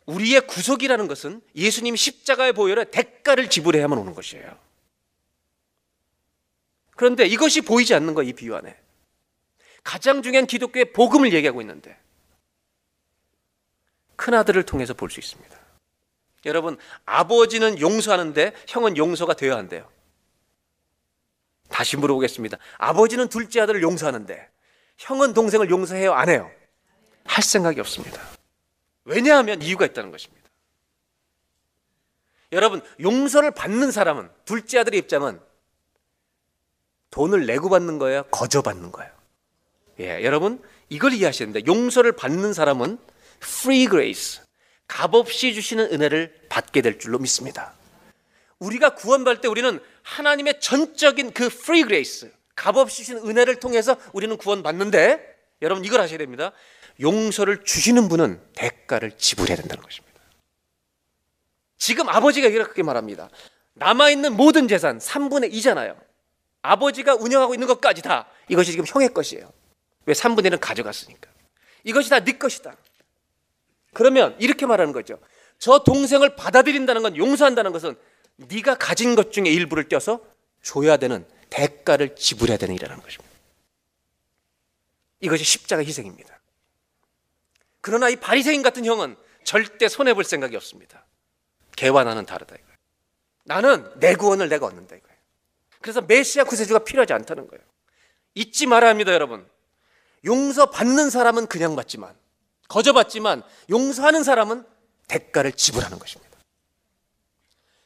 우리의 구속이라는 것은 예수님 십자가의 보혈에 대가를 지불해야만 오는 것이에요. 그런데 이것이 보이지 않는 거이 비유 안에. 가장 중요한 기독교의 복음을 얘기하고 있는데 큰 아들을 통해서 볼 수 있습니다. 여러분, 아버지는 용서하는데 형은 용서가 되어야 한대요. 다시 물어보겠습니다. 아버지는 둘째 아들을 용서하는데 형은 동생을 용서해요? 안 해요? 할 생각이 없습니다. 왜냐하면 이유가 있다는 것입니다. 여러분, 용서를 받는 사람은 둘째 아들의 입장은 돈을 내고 받는 거예요? 거저 받는 거예요? 예, 여러분, 이걸 이해하셔야 됩니다. 용서를 받는 사람은 free grace, 값없이 주시는 은혜를 받게 될 줄로 믿습니다. 우리가 구원받을 때 우리는 하나님의 전적인 그 free grace, 값없이 주시는 은혜를 통해서 우리는 구원받는데 여러분 이걸 하셔야 됩니다. 용서를 주시는 분은 대가를 지불해야 된다는 것입니다. 지금 아버지가 이렇게 말합니다. 남아있는 모든 재산 3분의 2잖아요. 아버지가 운영하고 있는 것까지 다 이것이 지금 형의 것이에요. 왜 3분의 1은 가져갔으니까. 이것이 다 네 것이다. 그러면 이렇게 말하는 거죠. 저 동생을 받아들인다는 건 용서한다는 것은 네가 가진 것 중에 일부를 떼서 줘야 되는 대가를 지불해야 되는 일이라는 것입니다. 이것이 십자가 희생입니다. 그러나 이 바리새인 같은 형은 절대 손해 볼 생각이 없습니다. 개와 나는 다르다 이거예요. 나는 내 구원을 내가 얻는다 이거예요. 그래서 메시아 구세주가 필요하지 않다는 거예요. 잊지 말아야 합니다, 여러분. 용서 받는 사람은 그냥 받지만 거저 받지만 용서하는 사람은 대가를 지불하는 것입니다.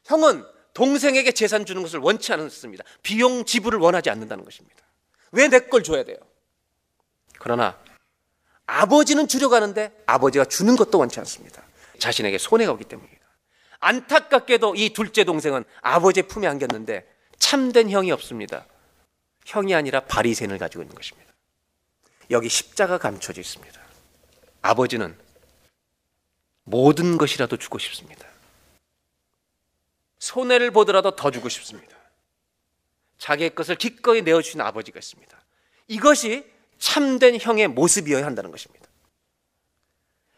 형은 동생에게 재산 주는 것을 원치 않습니다. 비용 지불을 원하지 않는다는 것입니다. 왜 내 걸 줘야 돼요? 그러나 아버지는 주려고 하는데 아버지가 주는 것도 원치 않습니다. 자신에게 손해가 오기 때문입니다. 안타깝게도 이 둘째 동생은 아버지의 품에 안겼는데 참된 형이 없습니다. 형이 아니라 바리새인을 가지고 있는 것입니다. 여기 십자가 감춰져 있습니다. 아버지는 모든 것이라도 주고 싶습니다. 손해를 보더라도 더 주고 싶습니다. 자기의 것을 기꺼이 내어주신 아버지가 있습니다. 이것이 참된 형의 모습이어야 한다는 것입니다.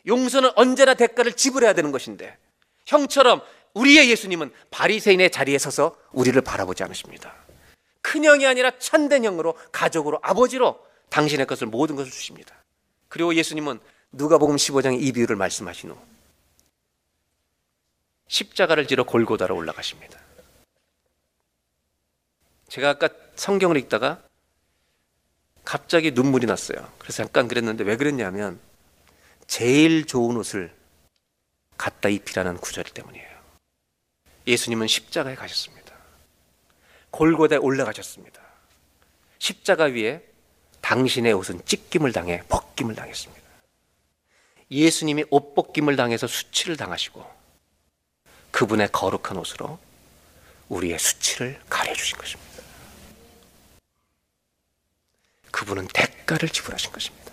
용서는 언제나 대가를 지불해야 되는 것인데 형처럼 우리의 예수님은 바리새인의 자리에 서서 우리를 바라보지 않으십니다. 큰 형이 아니라 참된 형으로 가족으로 아버지로 당신의 것을 모든 것을 주십니다. 그리고 예수님은 누가복음 15장의 이 비유를 말씀하신 후 십자가를 지러 골고다로 올라가십니다. 제가 아까 성경을 읽다가 갑자기 눈물이 났어요. 그래서 잠깐 그랬는데 왜 그랬냐면 제일 좋은 옷을 갖다 입히라는 구절 때문이에요. 예수님은 십자가에 가셨습니다. 골고다에 올라가셨습니다. 십자가 위에 당신의 옷은 찢김을 당해 벗김을 당했습니다. 예수님이 옷 벗김을 당해서 수치를 당하시고 그분의 거룩한 옷으로 우리의 수치를 가려주신 것입니다. 그분은 대가를 지불하신 것입니다.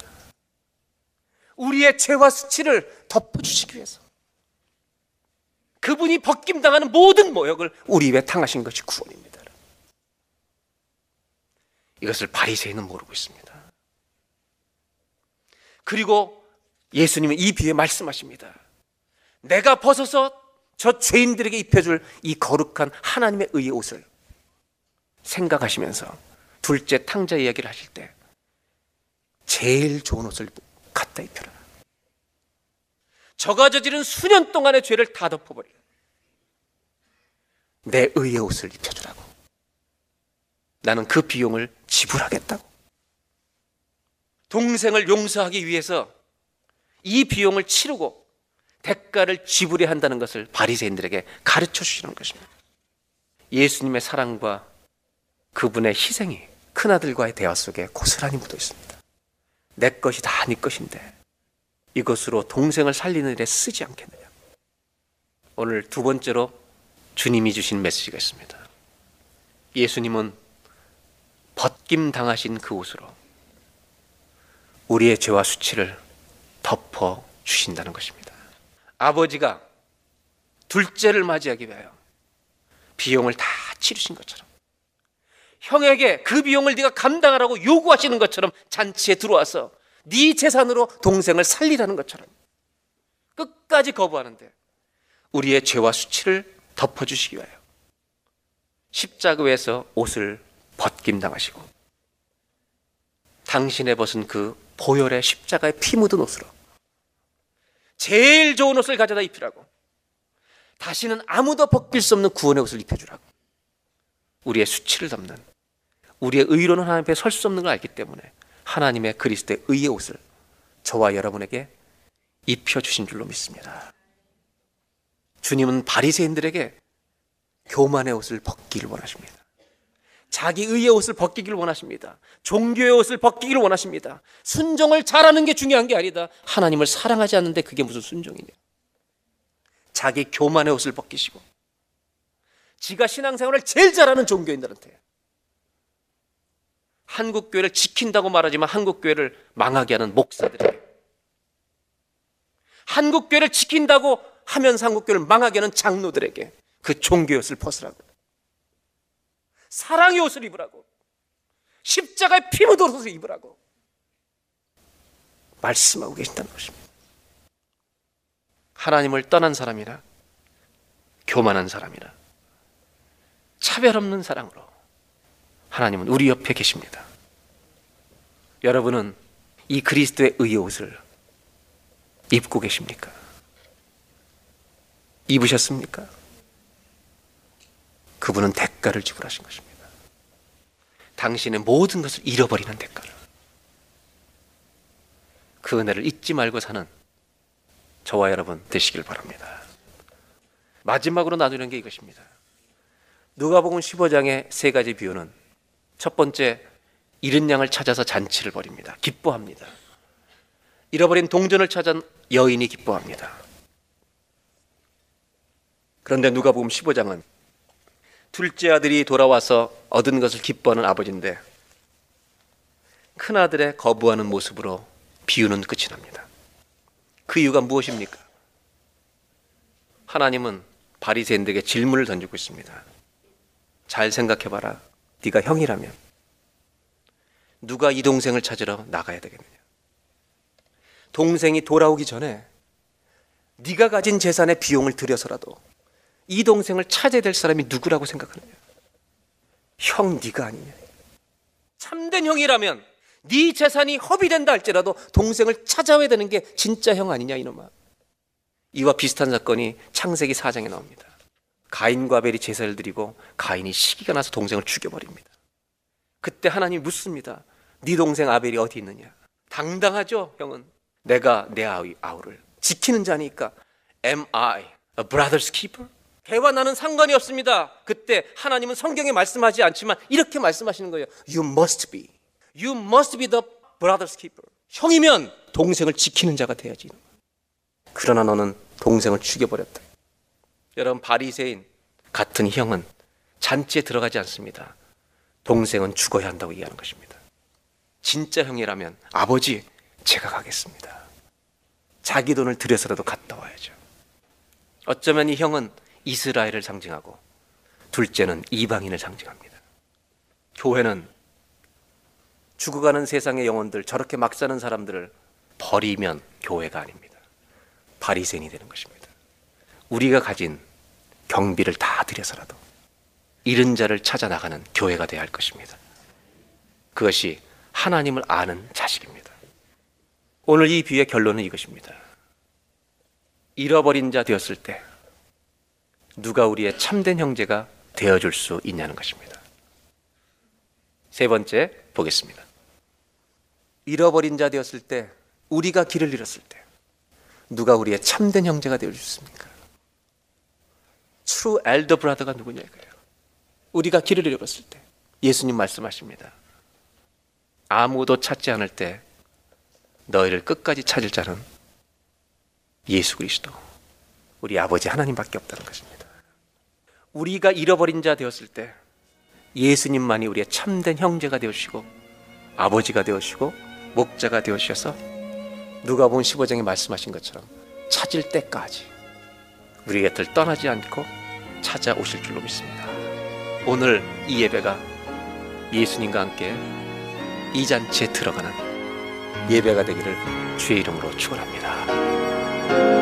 우리의 죄와 수치를 덮어주시기 위해서 그분이 벗김당하는 모든 모욕을 우리 입에 당하신 것이 구원입니다. 이것을 바리새인은 모르고 있습니다. 그리고 예수님은 이 비유에 말씀하십니다. 내가 벗어서 저 죄인들에게 입혀줄 이 거룩한 하나님의 의의 옷을 생각하시면서 둘째 탕자 이야기를 하실 때 제일 좋은 옷을 갖다 입혀라. 저가 저지른 수년 동안의 죄를 다 덮어버려. 내 의의 옷을 입혀주라고. 나는 그 비용을 지불하겠다고. 동생을 용서하기 위해서 이 비용을 치르고 대가를 지불해야 한다는 것을 바리새인들에게 가르쳐 주시는 것입니다. 예수님의 사랑과 그분의 희생이 큰아들과의 대화 속에 고스란히 묻어 있습니다. 내 것이 다 네 것인데 이것으로 동생을 살리는 일에 쓰지 않겠느냐. 오늘 두 번째로 주님이 주신 메시지가 있습니다. 예수님은 벗김 당하신 그 옷으로 우리의 죄와 수치를 덮어 주신다는 것입니다. 아버지가 둘째를 맞이하기 위하여 비용을 다 치르신 것처럼 형에게 그 비용을 네가 감당하라고 요구하시는 것처럼 잔치에 들어와서 네 재산으로 동생을 살리라는 것처럼 끝까지 거부하는데 우리의 죄와 수치를 덮어주시기 위하여 십자가에서 옷을 벗김 당하시고 당신의 벗은 그 보혈의 십자가에 피 묻은 옷으로 제일 좋은 옷을 가져다 입히라고 다시는 아무도 벗길 수 없는 구원의 옷을 입혀주라고 우리의 수치를 덮는 우리의 의로는 하나님 앞에 설 수 없는 걸 알기 때문에 하나님의 그리스도의 의의 옷을 저와 여러분에게 입혀 주신 줄로 믿습니다. 주님은 바리새인들에게 교만의 옷을 벗기를 원하십니다. 자기 의의 옷을 벗기기를 원하십니다. 종교의 옷을 벗기기를 원하십니다. 순종을 잘하는 게 중요한 게 아니다. 하나님을 사랑하지 않는데 그게 무슨 순종이냐. 자기 교만의 옷을 벗기시고 지가 신앙생활을 제일 잘하는 종교인들한테 한국 교회를 지킨다고 말하지만 한국 교회를 망하게 하는 목사들에게 한국 교회를 지킨다고 하면서 한국 교회를 망하게 하는 장로들에게 그 종교의 옷을 벗으라고. 사랑의 옷을 입으라고. 십자가에 피 묻어서 입으라고. 말씀하고 계신다는 것입니다. 하나님을 떠난 사람이라 교만한 사람이라 차별 없는 사랑으로 하나님은 우리 옆에 계십니다. 여러분은 이 그리스도의 의의 옷을 입고 계십니까? 입으셨습니까? 그분은 대가를 지불하신 것입니다. 당신의 모든 것을 잃어버리는 대가를. 그 은혜를 잊지 말고 사는 저와 여러분 되시길 바랍니다. 마지막으로 나누는 게 이것입니다. 누가복음 15장의 세 가지 비유는 첫 번째 잃은 양을 찾아서 잔치를 벌입니다. 기뻐합니다. 잃어버린 동전을 찾은 여인이 기뻐합니다. 그런데 누가복음 15장은 둘째 아들이 돌아와서 얻은 것을 기뻐하는 아버지인데 큰 아들의 거부하는 모습으로 비유는 끝이 납니다. 그 이유가 무엇입니까? 하나님은 바리새인들에게 질문을 던지고 있습니다. 잘 생각해 봐라. 네가 형이라면 누가 이 동생을 찾으러 나가야 되겠느냐? 동생이 돌아오기 전에 네가 가진 재산의 비용을 들여서라도 이 동생을 찾아야 될 사람이 누구라고 생각하느냐? 형 네가 아니냐? 참된 형이라면 네 재산이 허비된다 할지라도 동생을 찾아와야 되는 게 진짜 형 아니냐 이놈아. 이와 비슷한 사건이 창세기 4장에 나옵니다. 가인과 아벨이 제사를 드리고 가인이 시기가 나서 동생을 죽여버립니다. 그때 하나님이 묻습니다. 네 동생 아벨이 어디 있느냐? 당당하죠, 형은. 내가 내 아이, 아우를 지키는 자니까 Am I a brother's keeper? 걔와 나는 상관이 없습니다. 그때 하나님은 성경에 말씀하지 않지만 이렇게 말씀하시는 거예요. You must be. You must be the brother's keeper. 형이면 동생을 지키는 자가 돼야지. 그러나 너는 동생을 죽여버렸다. 여러분 바리새인 같은 형은 잔치에 들어가지 않습니다. 동생은 죽어야 한다고 얘기하는 것입니다. 진짜 형이라면 아버지 제가 가겠습니다. 자기 돈을 들여서라도 갔다 와야죠. 어쩌면 이 형은 이스라엘을 상징하고 둘째는 이방인을 상징합니다. 교회는 죽어가는 세상의 영혼들 저렇게 막 사는 사람들을 버리면 교회가 아닙니다. 바리새인이 되는 것입니다. 우리가 가진 경비를 다 들여서라도 잃은 자를 찾아 나가는 교회가 되어야 할 것입니다. 그것이 하나님을 아는 자식입니다. 오늘 이 비유의 결론은 이것입니다. 잃어버린 자 되었을 때 누가 우리의 참된 형제가 되어줄 수 있냐는 것입니다. 세 번째 보겠습니다. 잃어버린 자 되었을 때 우리가 길을 잃었을 때 누가 우리의 참된 형제가 되어 주습니까? True elder brother가 누구냐 이거예요. 우리가 길을 잃었을 때 예수님 말씀하십니다. 아무도 찾지 않을 때 너희를 끝까지 찾을 자는 예수 그리스도 우리 아버지 하나님밖에 없다는 것입니다. 우리가 잃어버린 자 되었을 때 예수님만이 우리의 참된 형제가 되시고 아버지가 되시고 목자가 되어주셔서 누가 본 15장에 말씀하신 것처럼 찾을 때까지 우리 곁을 떠나지 않고 찾아오실 줄로 믿습니다. 오늘 이 예배가 예수님과 함께 이 잔치에 들어가는 예배가 되기를 주의 이름으로 축원합니다.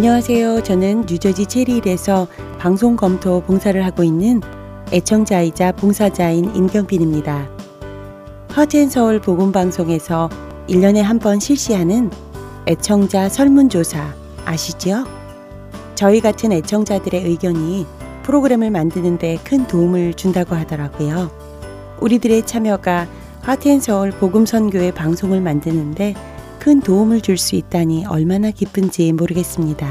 안녕하세요. 저는 뉴저지 체리힐에서 방송 검토 봉사를 하고 있는 애청자이자 봉사자인 임경빈입니다. 허트앤서울 복음방송에서 1년에 한 번 실시하는 애청자 설문조사 아시죠? 저희 같은 애청자들의 의견이 프로그램을 만드는데 큰 도움을 준다고 하더라고요. 우리들의 참여가 하트앤서울 복음선교의 방송을 만드는데 큰 도움을 줄 수 있다니 얼마나 기쁜지 모르겠습니다.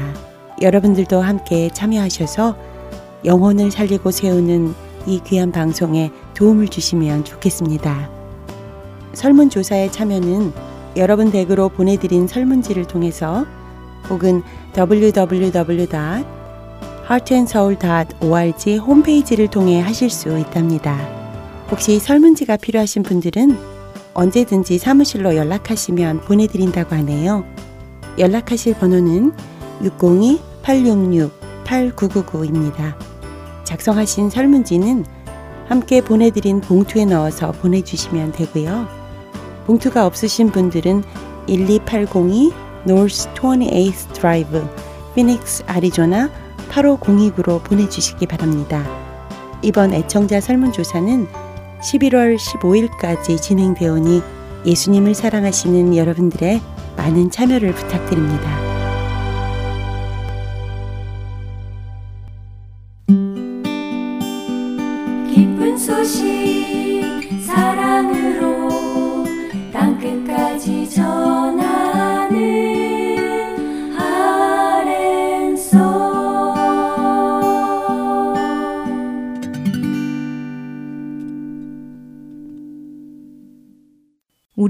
여러분들도 함께 참여하셔서 영혼을 살리고 세우는 이 귀한 방송에 도움을 주시면 좋겠습니다. 설문조사에 참여는 여러분 댁으로 보내드린 설문지를 통해서 혹은 www.heartandsoul.org 홈페이지를 통해 하실 수 있답니다. 혹시 설문지가 필요하신 분들은 언제든지 사무실로 연락하시면 보내드린다고 하네요. 연락하실 번호는 602-866-8999입니다. 작성하신 설문지는 함께 보내드린 봉투에 넣어서 보내주시면 되고요. 봉투가 없으신 분들은 12802 North 28th Drive, 피닉스, 아리조나 85029로 보내주시기 바랍니다. 이번 애청자 설문조사는 11월 15일까지 진행되오니 예수님을 사랑하시는 여러분들의 많은 참여를 부탁드립니다.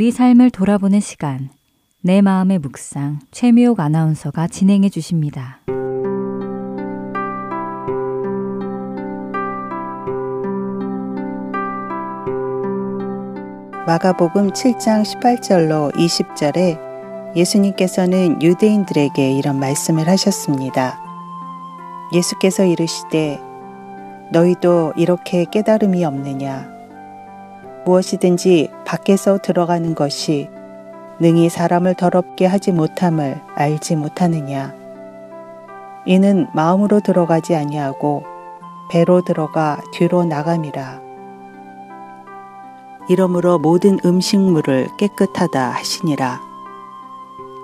우리 삶을 돌아보는 시간, 내 마음의 묵상, 최미옥 아나운서가 진행해 주십니다. 마가복음 7장 18절로 20절에 예수님께서는 유대인들에게 이런 말씀을 하셨습니다. 예수께서 이르시되 너희도 이렇게 깨달음이 없느냐 무엇이든지 밖에서 들어가는 것이 능히 사람을 더럽게 하지 못함을 알지 못하느냐 이는 마음으로 들어가지 아니하고 배로 들어가 뒤로 나감이라 이러므로 모든 음식물을 깨끗하다 하시니라.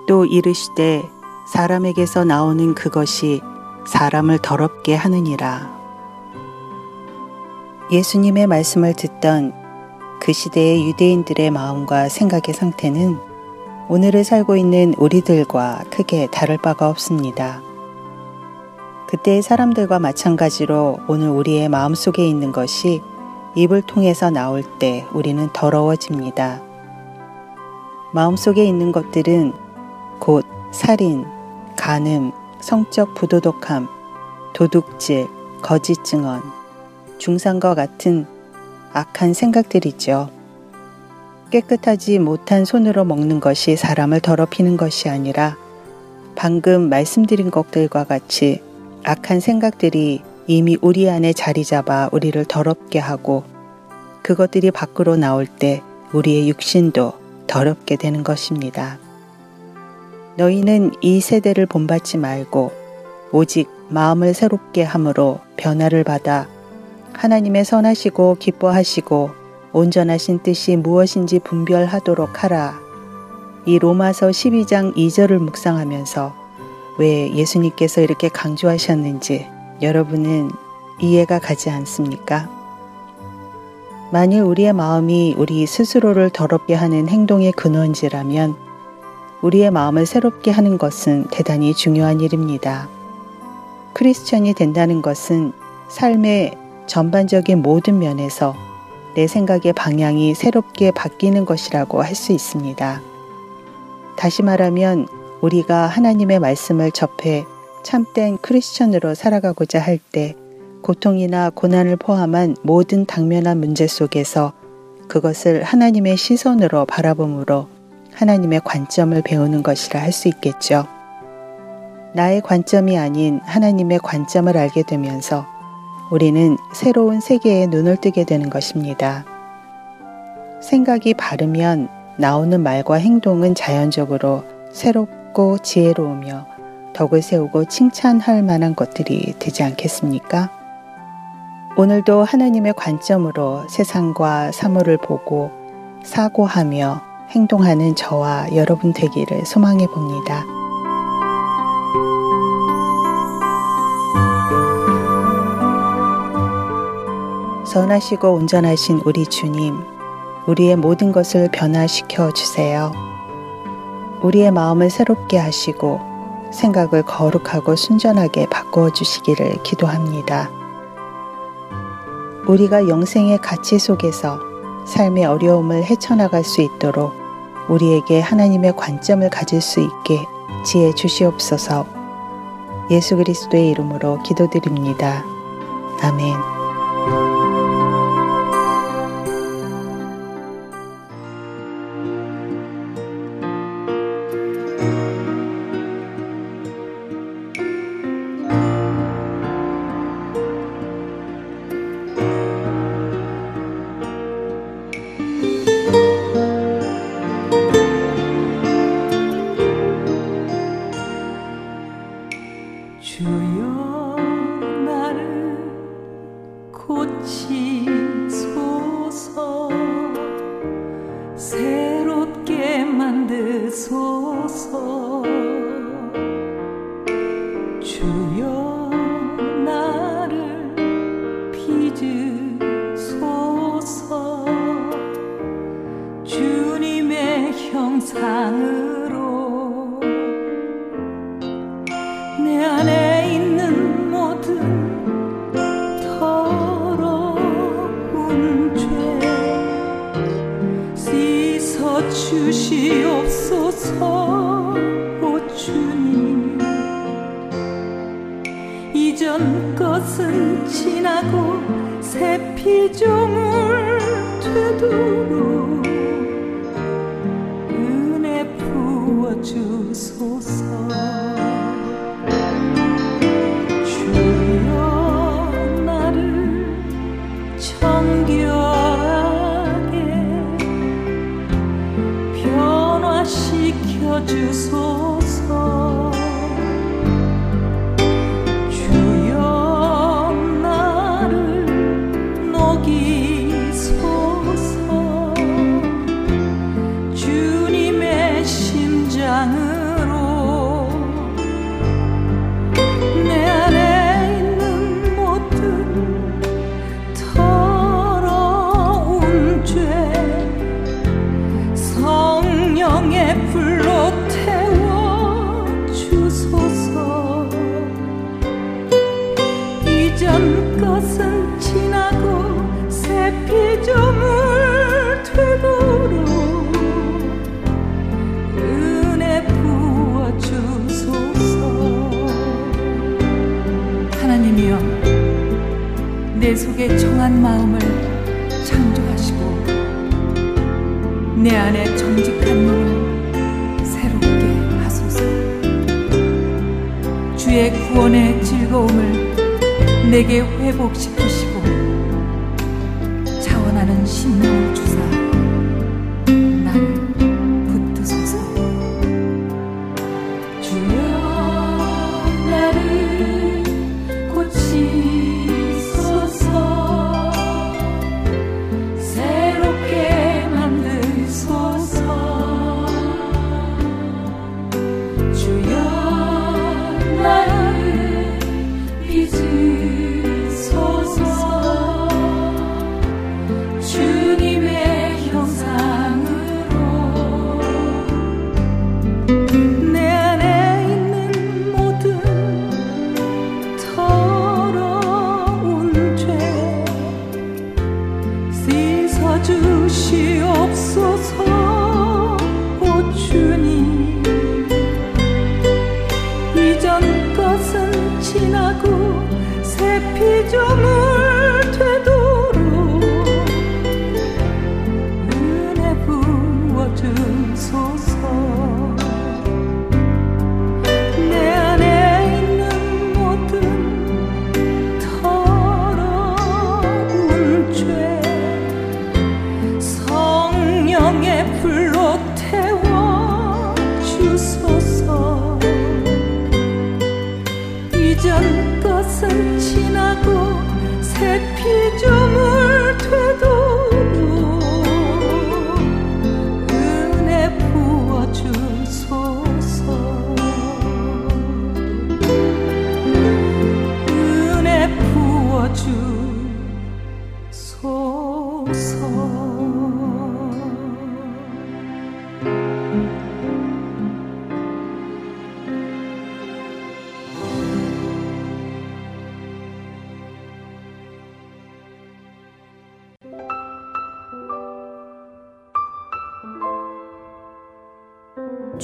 또 이르시되 사람에게서 나오는 그것이 사람을 더럽게 하느니라. 예수님의 말씀을 듣던 그 시대의 유대인들의 마음과 생각의 상태는 오늘을 살고 있는 우리들과 크게 다를 바가 없습니다. 그때의 사람들과 마찬가지로 오늘 우리의 마음 속에 있는 것이 입을 통해서 나올 때 우리는 더러워집니다. 마음 속에 있는 것들은 곧 살인, 간음, 성적 부도덕함, 도둑질, 거짓 증언, 중상과 같은 악한 생각들이죠. 깨끗하지 못한 손으로 먹는 것이 사람을 더럽히는 것이 아니라 방금 말씀드린 것들과 같이 악한 생각들이 이미 우리 안에 자리 잡아 우리를 더럽게 하고 그것들이 밖으로 나올 때 우리의 육신도 더럽게 되는 것입니다. 너희는 이 세대를 본받지 말고 오직 마음을 새롭게 함으로 변화를 받아 하나님의 선하시고 기뻐하시고 온전하신 뜻이 무엇인지 분별하도록 하라. 이 로마서 12장 2절을 묵상하면서 왜 예수님께서 이렇게 강조하셨는지 여러분은 이해가 가지 않습니까? 만일 우리의 마음이 우리 스스로를 더럽게 하는 행동의 근원지라면 우리의 마음을 새롭게 하는 것은 대단히 중요한 일입니다. 크리스천이 된다는 것은 삶의 전반적인 모든 면에서 내 생각의 방향이 새롭게 바뀌는 것이라고 할 수 있습니다. 다시 말하면 우리가 하나님의 말씀을 접해 참된 크리스천으로 살아가고자 할 때 고통이나 고난을 포함한 모든 당면한 문제 속에서 그것을 하나님의 시선으로 바라봄으로 하나님의 관점을 배우는 것이라 할 수 있겠죠. 나의 관점이 아닌 하나님의 관점을 알게 되면서 우리는 새로운 세계에 눈을 뜨게 되는 것입니다. 생각이 바르면 나오는 말과 행동은 자연적으로 새롭고 지혜로우며 덕을 세우고 칭찬할 만한 것들이 되지 않겠습니까? 오늘도 하나님의 관점으로 세상과 사물을 보고 사고하며 행동하는 저와 여러분 되기를 소망해 봅니다. 선하시고 온전하신 우리 주님, 우리의 모든 것을 변화시켜 주세요. 우리의 마음을 새롭게 하시고 생각을 거룩하고 순전하게 바꾸어 주시기를 기도합니다. 우리가 영생의 가치 속에서 삶의 어려움을 헤쳐나갈 수 있도록 우리에게 하나님의 관점을 가질 수 있게 지혜 주시옵소서 예수 그리스도의 이름으로 기도드립니다. 아멘. 속에 정한 마음을 창조하시고 내 안에 정직한 눈을 새롭게 하소서. 주의 구원의 즐거움을 내게 회복시키